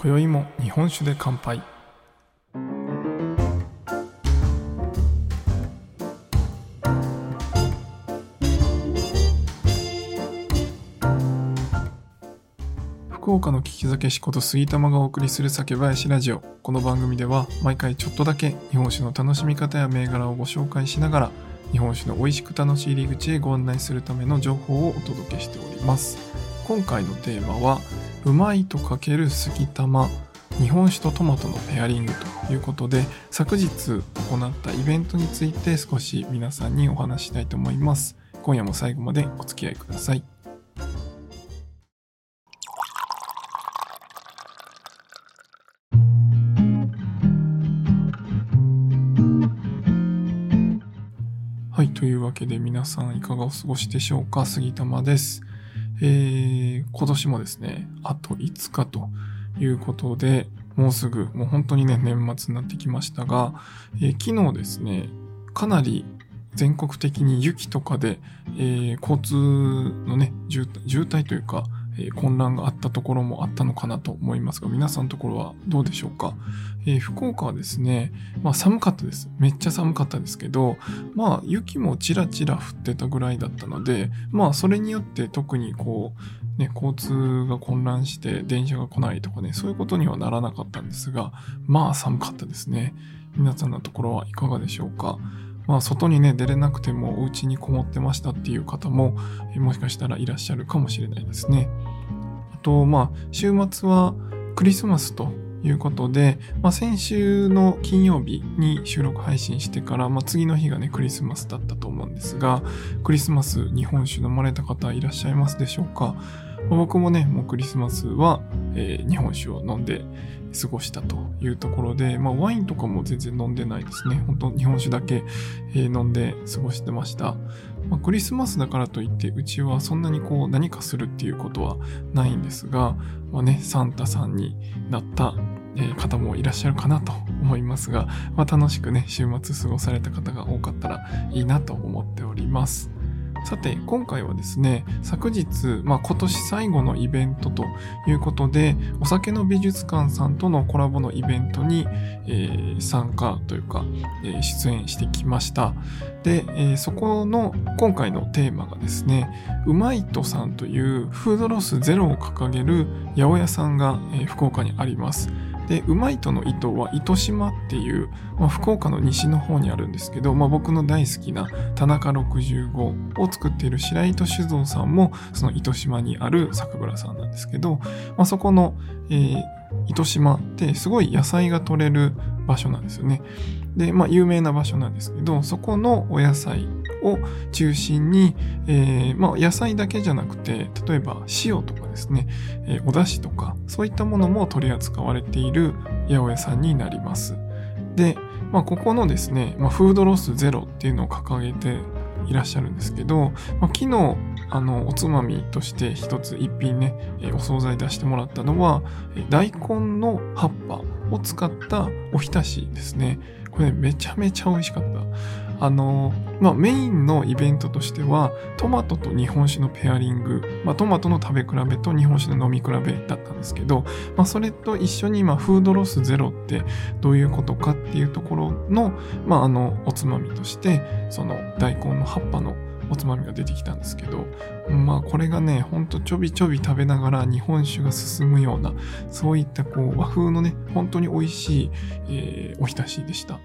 今宵も日本酒で乾杯。岡の聞き酒師こと杉玉がお送りする酒林ラジオこの番組では毎回ちょっとだけ日本酒の楽しみ方や銘柄をご紹介しながら日本酒の美味しく楽しい入り口へご案内するための情報をお届けしております。今回のテーマはうまいとかける杉玉日本酒とトマトのペアリングということで昨日行ったイベントについて少し皆さんにお話ししたいと思います。今夜も最後までお付き合いください。わけで皆さんいかがお過ごしでしょうか？杉玉です。えー、今年もですね、あと5日ということで、もうすぐ、もう本当にね、年末になってきましたが、えー、昨日ですね、かなり全国的に雪とかで、えー、交通のね、渋滞というか、え混乱があったところもあったのかなと思いますが、皆さんのところはどうでしょうか、え、福岡はですね、まあ寒かったです。めっちゃ寒かったですけど、まあ雪もちらちら降ってたぐらいだったので、まあそれによって特にこう、ね、交通が混乱して電車が来ないとかね、そういうことにはならなかったんですが、まあ寒かったですね。皆さんのところはいかがでしょうか？まあ、外にね、出れなくてもお家にこもってましたっていう方も、もしかしたらいらっしゃるかもしれないですね。あと、まあ、週末はクリスマスということで、まあ、先週の金曜日に収録配信してから、まあ、次の日がね、クリスマスだったと思うんですが、クリスマス日本酒飲まれた方いらっしゃいますでしょうか？僕もね、もうクリスマスは、えー、日本酒を飲んで過ごしたというところで、まあワインとかも全然飲んでないですね。本当日本酒だけ、え、飲んで過ごしてました。まあ、クリスマスだからといって、うちはそんなにこう何かするっていうことはないんですが、まあね、サンタさんになった、方もいらっしゃるかなと思いますが、まあ、楽しくね、週末過ごされた方が多かったらいいなと思っております。さて、今回はですね、昨日、まあ、今年最後のイベントということで、お酒の美術館さんとのコラボのイベントに、えー、参加というか、えー、出演してきました。で、えー、そこの今回のテーマがですね、うまいとさんというフードロスゼロを掲げる八百屋さんが、え福岡にあります。で、うまいとの糸は糸島っていう、まあ、福岡の西の方にあるんですけど、まあ、僕の大好きな田中65を作っている白糸酒造さんもその糸島にある酒蔵さんなんですけど、まあ、そこの、えー、糸島ってすごい野菜が取れる場所なんですよね。で、まあ有名な場所なんですけど、そこのお野菜を中心に、えー、まあ、野菜だけじゃなくて、例えば塩とかですね、え、お出汁とか、そういったものも取り扱われている八百屋さんになります。で、まあ、ここのですね、まあ、フードロスゼロっていうのを掲げていらっしゃるんですけど、まあ、昨日、あの、おつまみとして一つ一品ね、えお惣菜出してもらったのは、大根の葉っぱを使ったおひたしですね。これめちゃめちゃ美味しかった。あの、まあ、メインのイベントとしては、トマトと日本酒のペアリング、まあ、トマトの食べ比べと日本酒の飲み比べだったんですけど、まあ、それと一緒に、まあ、フードロスゼロってどういうことかっていうところの、まあ、あの、おつまみとして、その大根の葉っぱのおつまみが出てきたんですけど、まあこれがね、ほんとちょびちょび食べながら日本酒が進むような、そういったこう和風のね、本当に美味しい、えー、おひたしでした。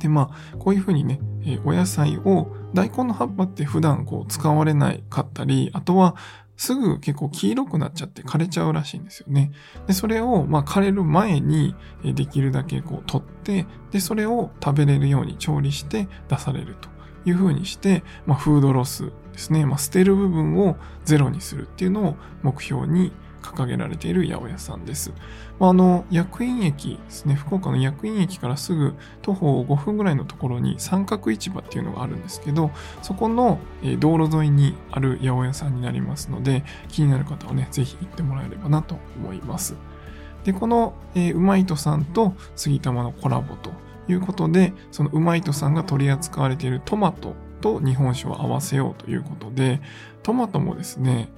で、まあ、こういうふうにね、え、お野菜を、大根の葉っぱって普段こう使われないかったり、あとはすぐ結構黄色くなっちゃって枯れちゃうらしいんですよね。で、それを、まあ、枯れる前にできるだけこう取って、で、それを食べれるように調理して出されるというふうにして、まあ、フードロスですね、まあ、捨てる部分をゼロにするっていうのを目標に掲げられている八百屋さんです。まあ、あの、薬院駅ですね、福岡の薬院駅からすぐ徒歩5分ぐらいのところに三角市場っていうのがあるんですけど、そこの道路沿いにある八百屋さんになりますので、気になる方はね、ぜひ行ってもらえればなと思います。で、この、えー、うまいとさんと杉玉のコラボということで、そのうまいとさんが取り扱われているトマトと日本酒を合わせようということで、トマトもですね、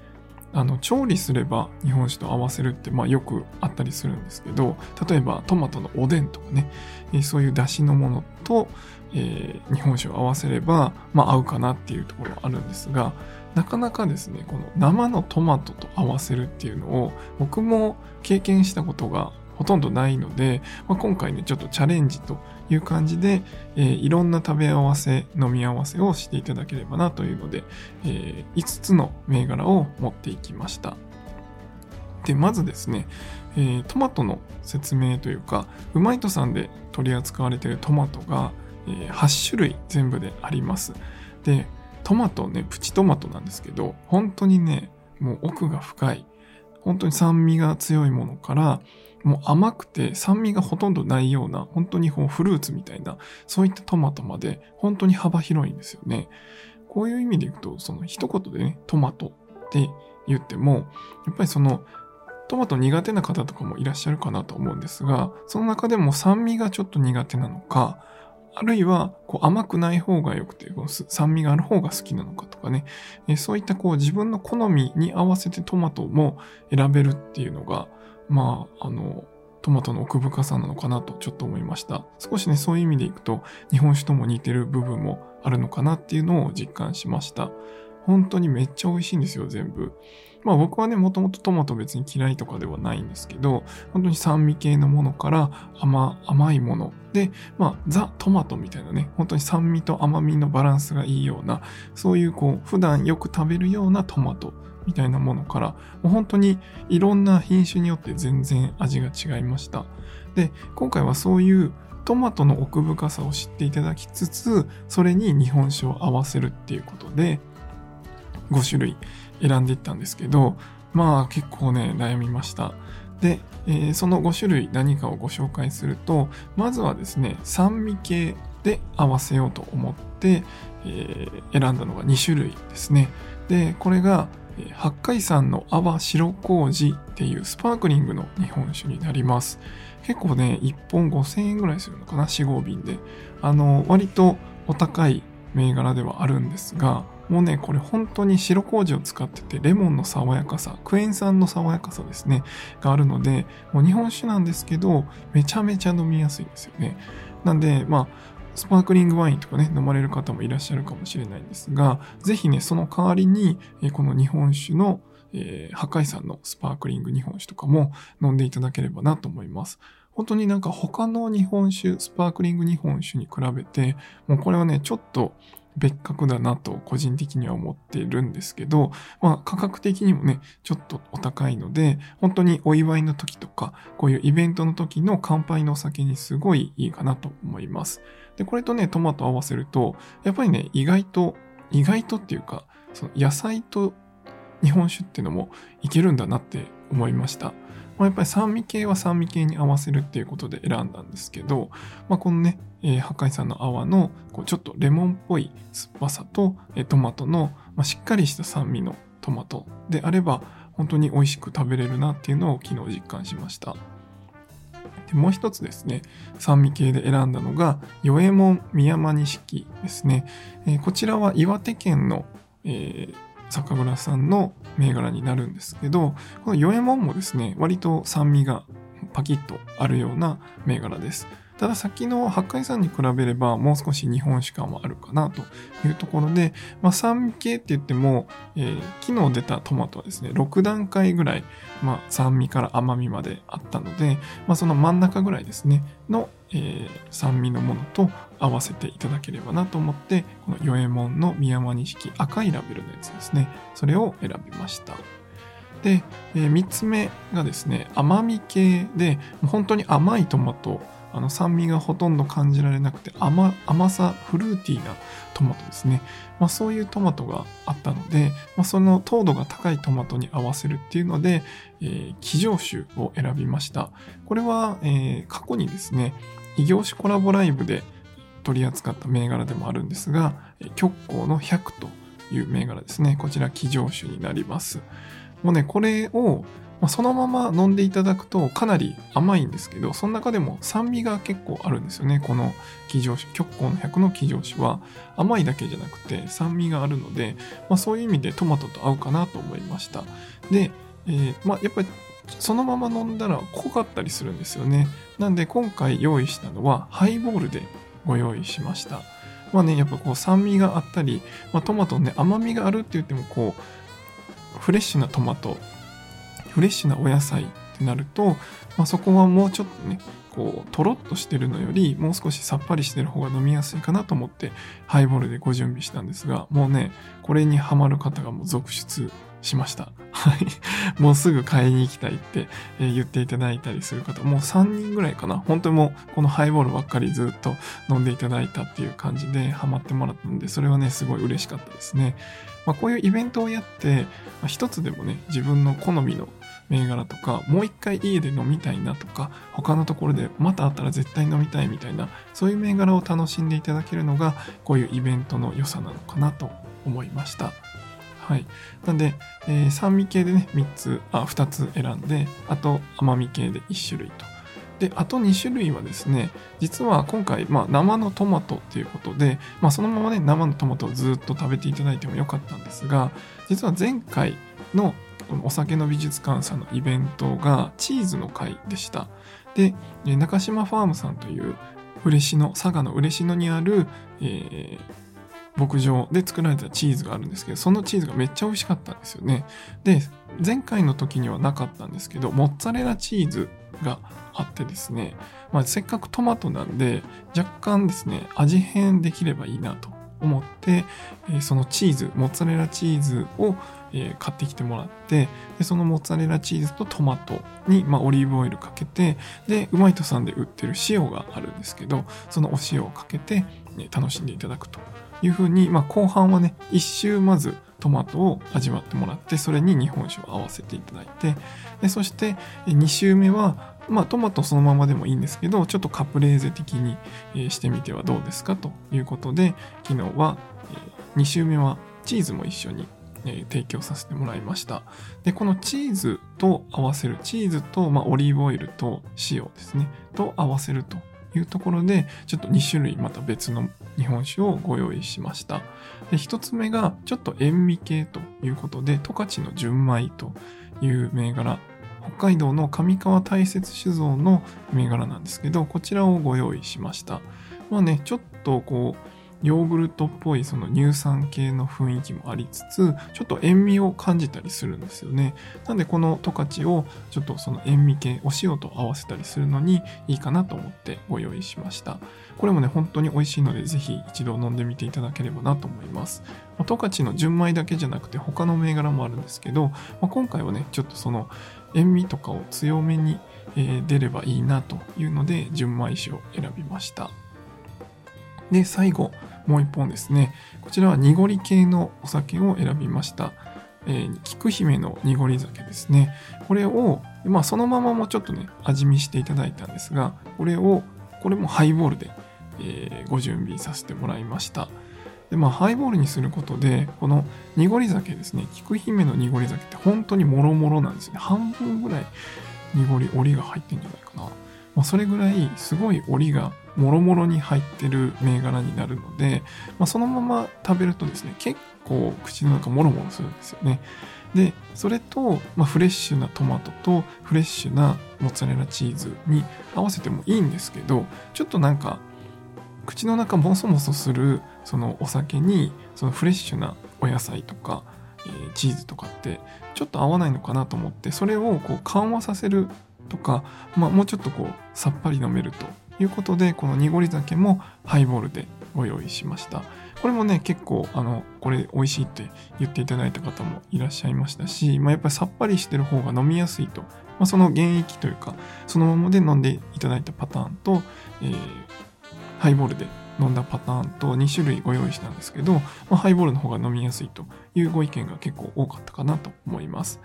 あの、調理すれば日本酒と合わせるって、まあよくあったりするんですけど、例えばトマトのおでんとかね、えー、そういう出汁のものと、えー、日本酒を合わせれば、まあ合うかなっていうところはあるんですが、なかなかですね、この生のトマトと合わせるっていうのを僕も経験したことがほとんどないので、まあ、今回ね、ちょっとチャレンジという感じで、えー、いろんな食べ合わせ、飲み合わせをしていただければなというので、えー、5つの銘柄を持っていきました。で、まずですね、えー、トマトの説明というか、うまいとさんで取り扱われているトマトが、え8種類全部であります。で、トマトね、プチトマトなんですけど、本当にね、もう奥が深い。本当に酸味が強いものから、もう甘くて酸味がほとんどないような、本当にこうフルーツみたいな、そういったトマトまで本当に幅広いんですよね。こういう意味でいくと、その一言でね、トマトって言っても、やっぱりそのトマト苦手な方とかもいらっしゃるかなと思うんですが、その中でも酸味がちょっと苦手なのか、あるいは、こう甘くない方が良くて、こう酸味がある方が好きなのかとかね、えそういったこう自分の好みに合わせてトマトも選べるっていうのが、まあ、あの、トマトの奥深さなのかなとちょっと思いました。少しね、そういう意味でいくと、日本酒とも似てる部分もあるのかなっていうのを実感しました。本当にめっちゃ美味しいんですよ、全部。まあ僕はね、もともとトマト別に嫌いとかではないんですけど、本当に酸味系のものから甘甘いもので、まあザ・トマトみたいなね、本当に酸味と甘みのバランスがいいような、そういうこう、普段よく食べるようなトマトみたいなものから、もう本当にいろんな品種によって全然味が違いました。で、今回はそういうトマトの奥深さを知っていただきつつ、それに日本酒を合わせるっていうことで、5種類選んでいったんですけど、まあ結構ね、悩みました。で、えー、その5種類何かをご紹介すると、まずはですね、酸味系で合わせようと思って、えー、選んだのが2種類ですね。で、これが、八海山の泡白麹っていうスパークリングの日本酒になります。結構ね、1本5000円ぐらいするのかな、4、5瓶で。あの、割とお高い銘柄ではあるんですが、もうね、これ本当に白麹を使ってて、レモンの爽やかさ、クエン酸の爽やかさですね、があるので、もう日本酒なんですけど、めちゃめちゃ飲みやすいんですよね。なんで、まあ、スパークリングワインとかね、飲まれる方もいらっしゃるかもしれないんですが、ぜひね、その代わりに、この日本酒の、えー、破壊山のスパークリング日本酒とかも飲んでいただければなと思います。本当になんか他の日本酒、スパークリング日本酒に比べて、もうこれはね、ちょっと別格だなと個人的には思っているんですけど、まあ価格的にもね、ちょっとお高いので、本当にお祝いの時とか、こういうイベントの時の乾杯のお酒にすごいいいかなと思います。で、これとね、トマト合わせると、やっぱりね、意外と、意外とっていうか、その野菜と日本酒っていうのもいけるんだなって思いました。まあ、やっぱり酸味系は酸味系に合わせるっていうことで選んだんですけど、まあ、このね、えー、破壊さんの泡のこうちょっとレモンっぽい酸っぱさと、えー、トマトの、まあ、しっかりした酸味のトマトであれば本当に美味しく食べれるなっていうのを昨日実感しました。でもう一つですね、酸味系で選んだのが、与右衛門宮山錦ですね。えー、こちらは岩手県の、えー、酒蔵さんの銘柄になるんですけど、この与右衛門もですね、割と酸味がパキッとあるような銘柄です。ただ先の八海山に比べればもう少し日本酒感はあるかなというところで、まあ、酸味系って言っても、えー、昨日出たトマトはですね、6段階ぐらい、まあ、酸味から甘みまであったので、まあ、その真ん中ぐらいですね、の、えー、酸味のものと合わせていただければなと思って、この与右衛門の宮山錦赤いラベルのやつですね、それを選びました。で、えー、3つ目がですね、甘み系で、本当に甘いトマト。あの酸味がほとんど感じられなくて甘甘さフルーティーなトマトですね、まあ、そういうトマトがあったので、まあ、その糖度が高いトマトに合わせるっていうので、えー、騎乗種を選びました。これは、えー、過去にですね異業種コラボライブで取り扱った銘柄でもあるんですが、極光の100という銘柄ですね。こちら、騎乗種になります。もうね、これを、まあ、そのまま飲んでいただくとかなり甘いんですけど、その中でも酸味が結構あるんですよね。この騎乗種、極光の100の騎乗種は甘いだけじゃなくて酸味があるので、まあ、そういう意味でトマトと合うかなと思いました。で、えー、まあ、やっぱりそのまま飲んだら濃かったりするんですよね。なんで今回用意したのはハイボールでご用意しました。まあね、やっぱこう酸味があったり、まあ、トマトね、甘みがあるって言ってもこう、フレッシュなトマト、フレッシュなお野菜ってなると、まあ、そこはもうちょっとね、こう、とろっとしてるのより、もう少しさっぱりしてる方が飲みやすいかなと思って、ハイボールでご準備したんですが、もうね、これにハマる方がもう続出しました。はい。もうすぐ買いに行きたいって、え、言っていただいたりする方、もう3人ぐらいかな。本当にもうこのハイボールばっかりずっと飲んでいただいたっていう感じでハマってもらったので、それはね、すごい嬉しかったですね。まあ、こういうイベントをやって、まあ、一つでもね、自分の好みの銘柄とか、もう一回家で飲みたいなとか、他のところでまたあったら絶対飲みたいみたいな、そういう銘柄を楽しんでいただけるのが、こういうイベントの良さなのかなと思いました。はい。なんで、えー、酸味系でね、3つ、あ、2つ選んで、あと甘み系で1種類と。で、あと2種類はですね、実は今回、まあ、生のトマトっていうことで、まあ、そのままね、生のトマトをずっと食べていただいてもよかったんですが、実は前回のこのお酒の美術館さんのイベントがチーズの会でした。で、中島ファームさんという嬉野、佐賀の嬉野にある、えー、牧場で作られたチーズがあるんですけど、そのチーズがめっちゃ美味しかったんですよね。で、前回の時にはなかったんですけど、モッツァレラチーズがあってですね、まあ、せっかくトマトなんで、若干ですね、味変できればいいなと思って、えそのチーズ、モッツァレラチーズを、え買ってきてもらってで、そのモッツァレラチーズとトマトに、まあ、オリーブオイルかけて、で、うまいとさんで売ってる塩があるんですけど、そのお塩をかけて、ね、楽しんでいただくというふうに、まあ、後半はね、一周まずトマトを味わってもらって、それに日本酒を合わせていただいて、でそして2周目は、まあ、トマトそのままでもいいんですけど、ちょっとカプレーゼ的に、してみてはどうですかということで、昨日は、2周目はチーズも一緒にえ提供させてもらいました。で、このチーズと合わせる、チーズと、ま、オリーブオイルと塩ですね、と合わせるというところで、ちょっと2種類また別の日本酒をご用意しました。で1つ目がちょっと塩味系ということで、十勝の純米という銘柄、北海道の上川大雪酒造の銘柄なんですけど、こちらをご用意しました。まあね、ちょっとこう、ヨーグルトっぽいその乳酸系の雰囲気もありつつ、ちょっと塩味を感じたりするんですよね。なんでこの十勝をちょっとその塩味系、お塩と合わせたりするのにいいかなと思ってご用意しました。これもね、本当に美味しいので、ぜひ一度飲んでみていただければなと思います。十勝の純米だけじゃなくて他の銘柄もあるんですけど、まあ、今回はね、ちょっとその塩味とかを強めに、出ればいいなというので、純米酒を選びました。で、最後、もう一本ですね。こちらは濁り系のお酒を選びました。えー、菊姫の濁り酒ですね。これを、まあそのままもちょっとね、味見していただいたんですが、これを、これもハイボールで、えー、ご準備させてもらいました。で、まあハイボールにすることで、この濁り酒ですね、菊姫の濁り酒って本当にもろもろなんですね。半分ぐらい濁り、折りが入ってんじゃないかな。まあ、それぐらいすごい折りがもろもろに入ってる銘柄になるので、まあ、そのまま食べるとですね、結構口の中もろもろするんですよね。で、それと、まあ、フレッシュなトマトとフレッシュなモッツァレラチーズに合わせてもいいんですけど、ちょっとなんか、口の中もそもそするそのお酒に、そのフレッシュなお野菜とか、えー、チーズとかってちょっと合わないのかなと思って、それをこう緩和させるとか、まあ、もうちょっとこうさっぱり飲めるということでこの濁り酒もハイボールでご用意しました。これもね、結構、あの、これ美味しいって言っていただいた方もいらっしゃいましたし、まあ、やっぱりさっぱりしてる方が飲みやすいと、まあ、その原液というか、そのままで飲んでいただいたパターンと、えー、ハイボールで飲んだパターンと2種類ご用意したんですけど、まあ、ハイボールの方が飲みやすいというご意見が結構多かったかなと思います。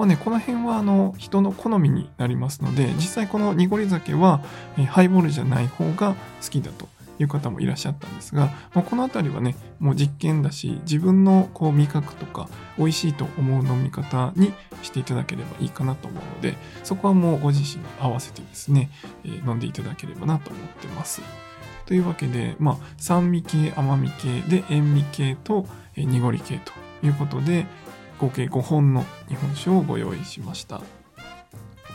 まあね、この辺はあの人の好みになりますので、実際この濁り酒は、え、ハイボールじゃない方が好きだという方もいらっしゃったんですが、まあ、この辺りはね、もう実験だし、自分のこう味覚とか美味しいと思う飲み方にしていただければいいかなと思うので、そこはもうご自身に合わせてですね、えー、飲んでいただければなと思ってます。というわけで、まあ、酸味系、甘み系で塩味系と、え、濁り系ということで、合計5本の日本酒をご用意しました。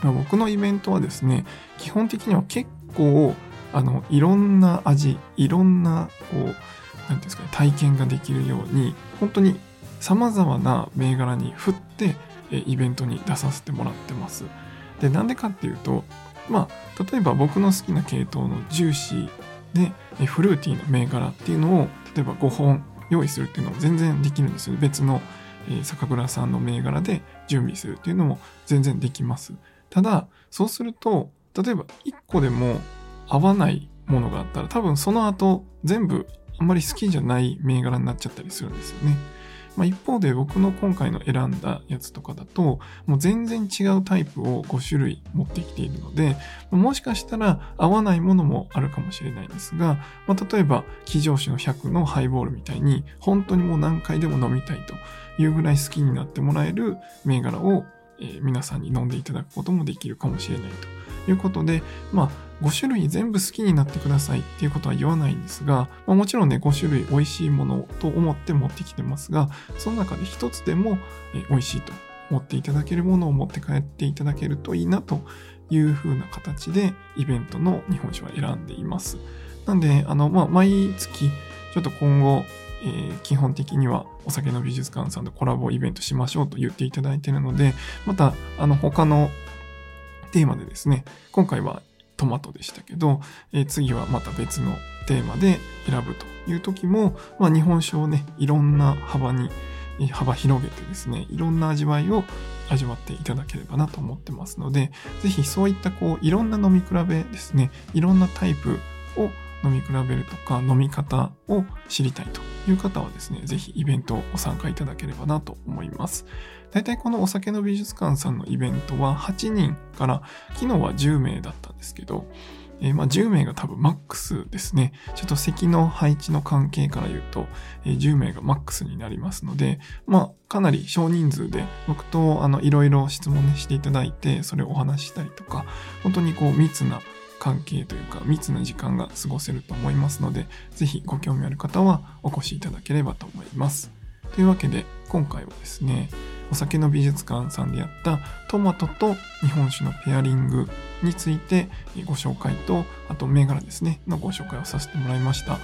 僕のイベントはですね、基本的には結構あのいろんな味いろんなこう何て言うんですかね体験ができるように本当にさまざまな銘柄に振ってイベントに出させてもらってますでなんでかっていうとまあ例えば僕の好きな系統のジューシーでフルーティーな銘柄っていうのを例えば5本用意するっていうのも全然できるんですよ別の酒蔵さんの銘柄で準備するっていうのも全然できますただそうすると例えば1個でも合わないものがあったら多分その後全部あんまり好きじゃない銘柄になっちゃったりするんですよね。まあ、一方で僕の今回の選んだやつとかだともう全然違うタイプを5種類持ってきているのでもしかしたら合わないものもあるかもしれないんですが、まあ、例えば騎乗種の100のハイボールみたいに本当にもう何回でも飲みたいというぐらい好きになってもらえる銘柄を、え、皆さんに飲んでいただくこともできるかもしれないということでまあ5種類全部好きになってくださいっていうことは言わないんですが、まあ、もちろんね、5種類美味しいものと思って持ってきてますが、その中で1つでもえ美味しいと思っていただけるものを持って帰っていただけるといいなという風な形でイベントの日本酒は選んでいます。なんで、あの、まあ、毎月、ちょっと今後、えー、基本的にはお酒の美術館さんとコラボイベントしましょうと言っていただいているので、また、あの、他のテーマでですね、今回はトマトでしたけど、えー、次はまた別のテーマで選ぶという時も、まあ、日本酒をね、いろんな幅に、幅広げてですね、いろんな味わいを味わっていただければなと思ってますので、ぜひそういったこう、いろんな飲み比べですね、いろんなタイプを飲み比べるとか、飲み方を知りたいという方はですね、ぜひイベントをご参加いただければなと思います。大体このお酒の美術館さんのイベントは8人から昨日は10名だったんですけど、えー、まあ10名が多分マックスですね。ちょっと席の配置の関係から言うと、えー、10名がマックスになりますので、まあかなり少人数で僕といろいろ質問していただいて、それをお話ししたりとか、本当にこう密な関係というか密な時間が過ごせると思いますので、ぜひご興味ある方はお越しいただければと思います。というわけで今回はですね、お酒の美術館さんでやったトマトと日本酒のペアリングについてご紹介と、あと銘柄ですね、のご紹介をさせてもらいました。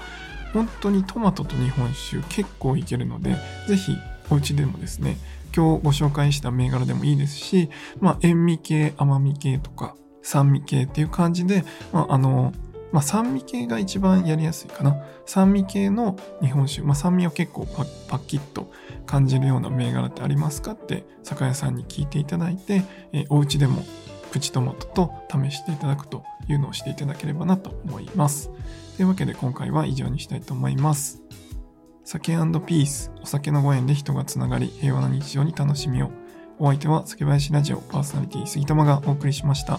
本当にトマトと日本酒結構いけるので、ぜひお家でもですね、今日ご紹介した銘柄でもいいですし、まあ、塩味系、甘み系とか、酸味系っていう感じで、まあ、あの、まあ、酸味系が一番やりやすいかな。酸味系の日本酒、まあ、酸味を結構パパッキッと感じるような銘柄ってありますかって酒屋さんに聞いていただいて、えー、お家でもプチトマトと試していただくというのをしていただければなと思います。というわけで今回は以上にしたいと思います。酒ピース、お酒のご縁で人がつながり平和な日常に楽しみを。お相手は酒林ラジオパーソナリティ杉玉がお送りしました。